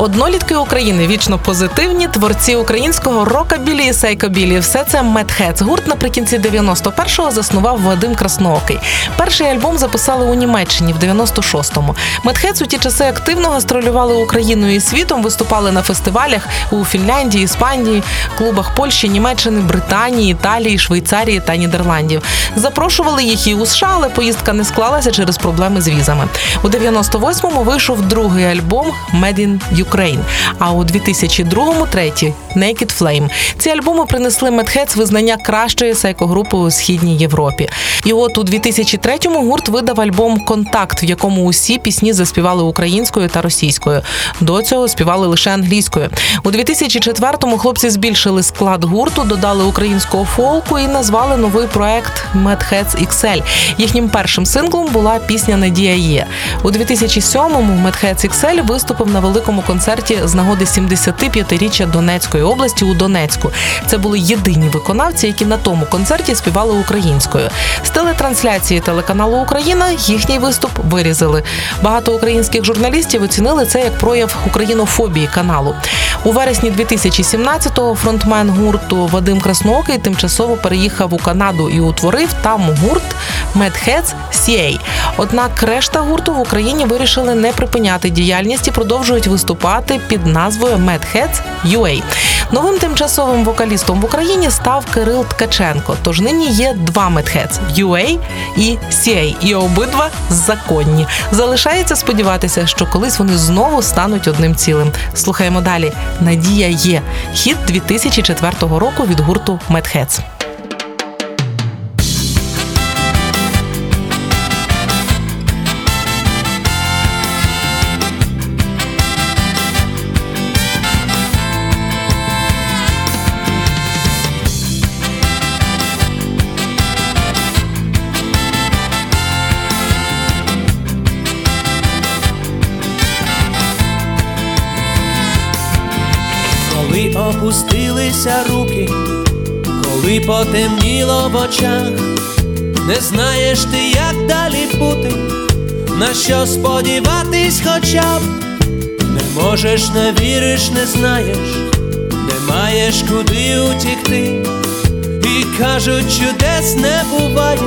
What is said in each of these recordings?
Однолітки України вічно позитивні, творці українського рокабілі і сейкобілі. Все це Медхец. Гурт наприкінці 91-го заснував Вадим Красноокий. Перший альбом записали у Німеччині в 96-му. Медхец у ті часи активно гастролювали Україною і світом, виступали на фестивалях у Фінляндії, Іспанії, клубах Польщі, Німеччини, Британії, Італії, Швейцарії та Нідерландів. Запрошували їх і у США, але поїздка не склалася через проблеми з візами. У 98-му вийшов другий альбом «Made in Ukraine», а у 2002-му третій «Naked Flame». Ці альбоми принесли Медхец визнання кращої сайкогрупи у східній Європі. І от у 2003-му гурт видав альбом Контакт, в якому усі пісні заспівали українською та російською. До цього співали лише англійською. У 2004-му хлопці збільшили склад гурту, додали українського фолку і назвали новий проект Medheads XL. Їхнім першим синглом була пісня Надія є. У 2007-му Medheads XL виступив на великому концерті з нагоди 75-річчя Донецької області у Донецьку. Це були єдині виконавці, які на тому концерті співали українською. З телетрансляції телеканалу Україна їхній виступ вирізали. Багато українських журналістів оцінили це як прояв українофобії каналу. У вересні 2017-го фронтмен гурту Вадим Красноокий тимчасово переїхав у Канаду і утворив там гурт Medheads CA. Однак решта гурту в Україні вирішили не припиняти діяльність і продовжують виступати під назвою Medheads UA. Новим тимчасовим вокалістом в Україні став Кирил Ткаченко. Тож нині є два Medheads – UA і CA, і обидва законні. Залишається сподіватися, що колись вони знову стануть одним цілим. Слухаємо далі. Надія є хіт 2004 року від гурту Medheads. Опустилися руки, коли потемніло в очах, не знаєш ти, як далі бути, на що сподіватись хоча б не можеш, не віриш, не знаєш, не маєш куди утікти, і кажуть, чудес не буває,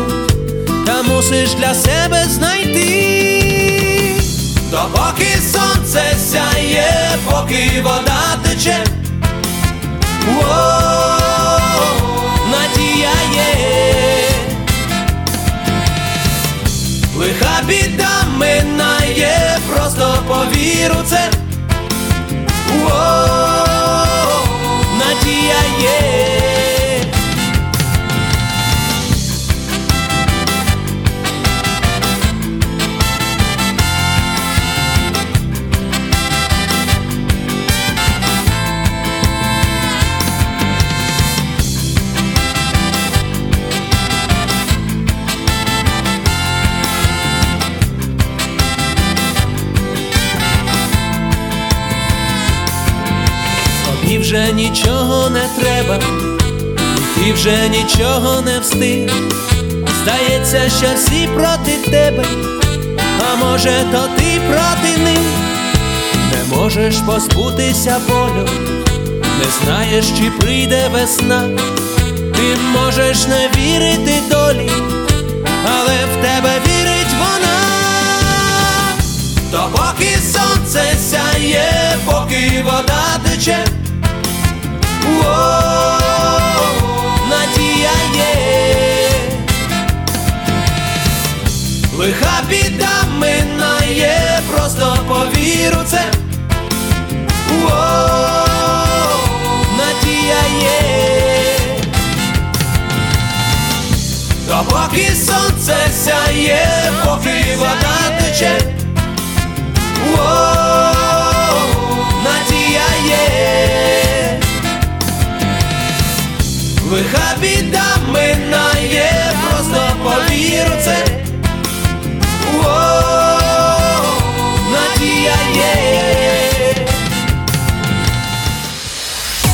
та мусиш для себе знайти. Допоки сонце сяє, поки вода тече. Надія є, лиха біда минає, просто повіру це. О, надія є. Вже нічого не треба, ти вже нічого не встиг. Здається, що всі проти тебе, а може, то ти проти них, не можеш позбутися болю, не знаєш, чи прийде весна, ти можеш не вірити долі, але в тебе вірить вона. То поки сонце сяє, поки вода тече. Надія є, лиха біда минає, просто повіру це. О, надія є, допоки сонце сяє, поки вода тече.